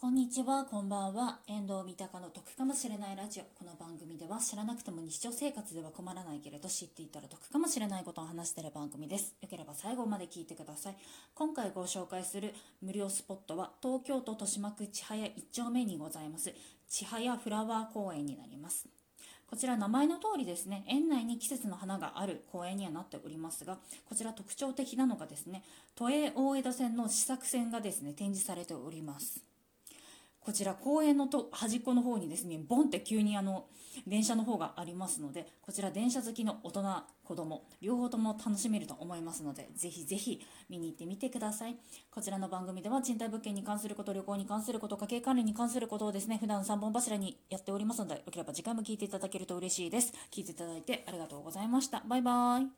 こんにちは、こんばんは。遠藤三鷹の得かもしれないラジオ。この番組では知らなくても日常生活では困らないけれど知っていたら得かもしれないことを話している番組です。よければ最後まで聞いてください。今回ご紹介する無料スポットは東京都豊島区千早1丁目にございます千早フラワー公園になります。こちら名前の通りですね、園内に季節の花がある公園にはなっておりますが、こちら特徴的なのがですね、都営大江戸線の試作船がですね、展示されております。こちら公園のと端っこの方にですねボンって急にあの電車の方がありますのでこちら電車好きの大人子供両方とも楽しめると思いますのでぜひぜひ見に行ってみてください。こちらの番組では賃貸物件に関すること旅行に関すること家計管理に関することをですね普段3本柱にやっておりますのでよければ次回も聞いていただけると嬉しいです。聞いていただいてありがとうございました。バイバーイ